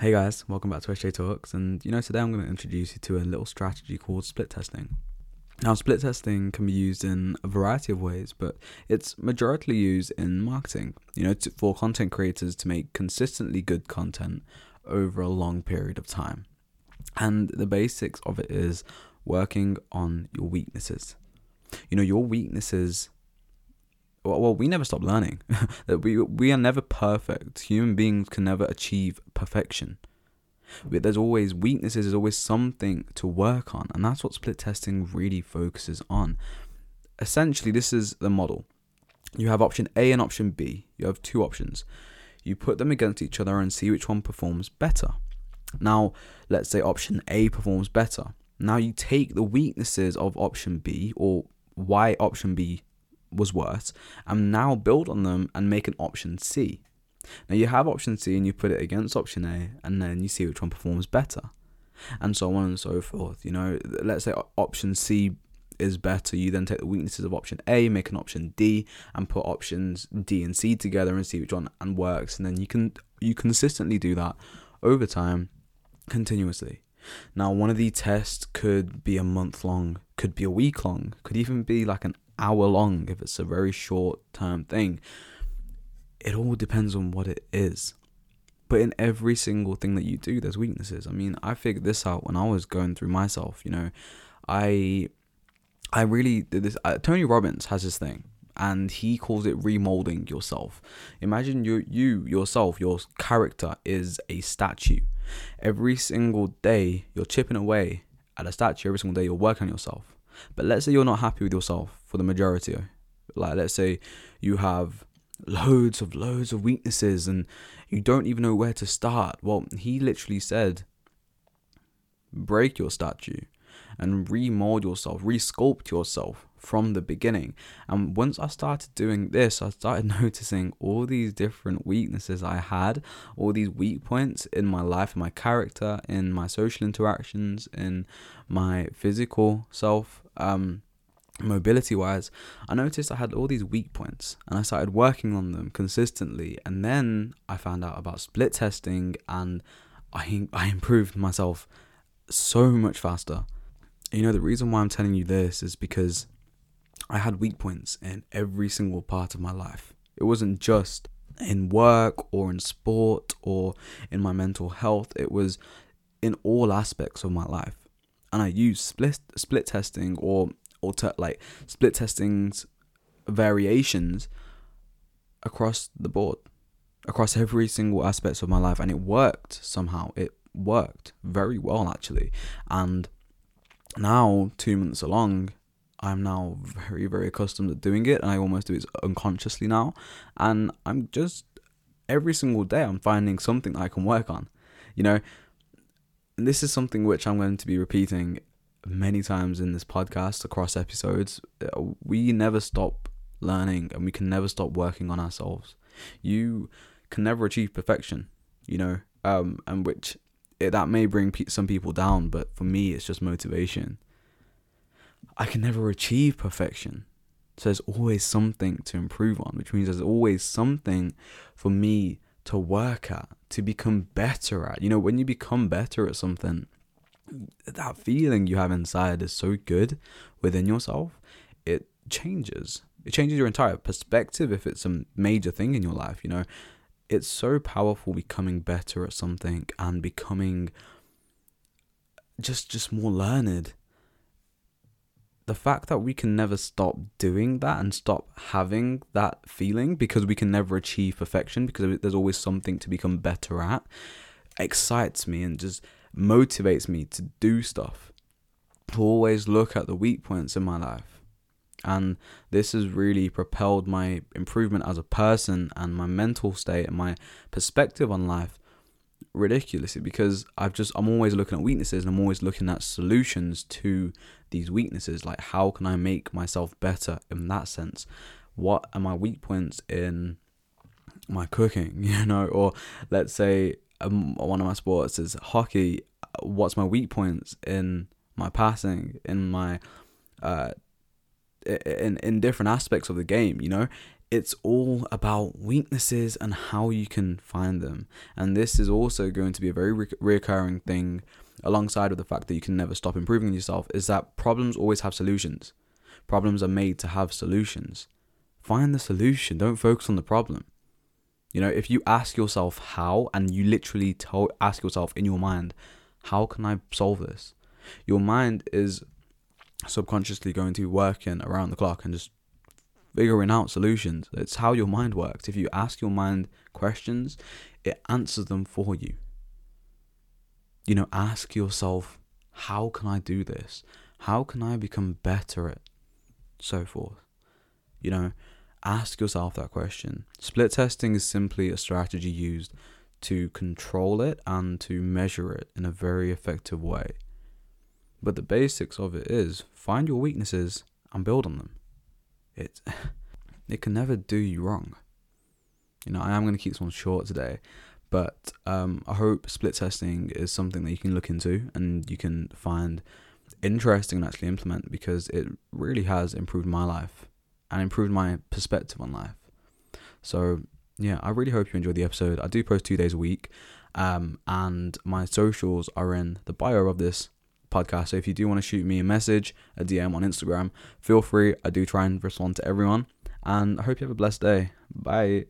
Hey guys, welcome back to SJ Talks. And you know, today I'm going to introduce you to a little strategy called split testing. Now, split testing can be used in a variety of ways, but it's majorly used in marketing, you know, to, for content creators to make consistently good content over a long period of time. And the basics of it is working on your weaknesses. You know, your weaknesses well, we never stop learning. that we we are never perfect. Human beings can never achieve perfection. But there's always weaknesses. There's always something to work on, and that's what split testing really focuses on. Essentially, this is the model. You have option A and option B. You have two options. You put them against each other and see which one performs better. Now, let's say option A performs better. Now you take the weaknesses of option B or why option B was worse and now build on them and make an option C. Now you have option C and you put it against option A and then you see which one performs better. And so on and so forth. You know, let's say option C is better, you then take the weaknesses of option A, make an option D, and put options D and C together and see which one and works. And then you can you consistently do that over time, continuously. Now, one of the tests could be a month long, could be a week long, could even be like an hour long if it's a very short term thing. It all depends on what it is. But in every single thing that you do, there's weaknesses. I mean, I figured this out when I was going through myself. You know, I, I really did this. Uh, Tony Robbins has this thing, and he calls it remolding yourself. Imagine you, you yourself, your character is a statue. Every single day, you're chipping away at a statue. Every single day, you're working on yourself. But let's say you're not happy with yourself for the majority. Like, let's say you have loads of loads of weaknesses and you don't even know where to start. Well, he literally said, break your statue and remold yourself, resculpt yourself from the beginning. And once I started doing this, I started noticing all these different weaknesses I had, all these weak points in my life, in my character, in my social interactions, in my physical self. Um, mobility wise, I noticed I had all these weak points and I started working on them consistently. And then I found out about split testing and I, I improved myself so much faster. You know, the reason why I'm telling you this is because I had weak points in every single part of my life. It wasn't just in work or in sport or in my mental health, it was in all aspects of my life. And I used split split testing or alter like split testings variations across the board across every single aspect of my life and it worked somehow it worked very well actually and now two months along i'm now very very accustomed to doing it and i almost do it unconsciously now and i'm just every single day i'm finding something i can work on you know and this is something which i'm going to be repeating many times in this podcast across episodes, uh, we never stop learning and we can never stop working on ourselves. You can never achieve perfection, you know, um, and which it, that may bring pe- some people down, but for me, it's just motivation. I can never achieve perfection. So there's always something to improve on, which means there's always something for me to work at, to become better at. You know, when you become better at something, that feeling you have inside is so good within yourself, it changes. It changes your entire perspective if it's a major thing in your life, you know. It's so powerful becoming better at something and becoming just just more learned. The fact that we can never stop doing that and stop having that feeling because we can never achieve perfection because there's always something to become better at excites me and just motivates me to do stuff, to always look at the weak points in my life. And this has really propelled my improvement as a person and my mental state and my perspective on life ridiculously because I've just I'm always looking at weaknesses and I'm always looking at solutions to these weaknesses like how can I make myself better in that sense what are my weak points in my cooking you know or let's say um, one of my sports is hockey. What's my weak points in my passing, in my uh, in in different aspects of the game? You know, it's all about weaknesses and how you can find them. And this is also going to be a very re- recurring thing alongside of the fact that you can never stop improving yourself is that problems always have solutions. Problems are made to have solutions. Find the solution, don't focus on the problem. You know, if you ask yourself how and you literally tell ask yourself in your mind, how can I solve this? Your mind is subconsciously going to be working around the clock and just figuring out solutions. It's how your mind works. If you ask your mind questions, it answers them for you. You know, ask yourself, how can I do this? How can I become better at so forth? You know, ask yourself that question. Split testing is simply a strategy used to control it and to measure it in a very effective way. But the basics of it is find your weaknesses and build on them. It it can never do you wrong. You know, I am going to keep this one short today, but um, I hope split testing is something that you can look into and you can find interesting and actually implement because it really has improved my life and improved my perspective on life. So yeah, I really hope you enjoyed the episode. I do post two days a week, um, and my socials are in the bio of this podcast. So if you do want to shoot me a message, a DM on Instagram, feel free. I do try and respond to everyone. And I hope you have a blessed day. Bye.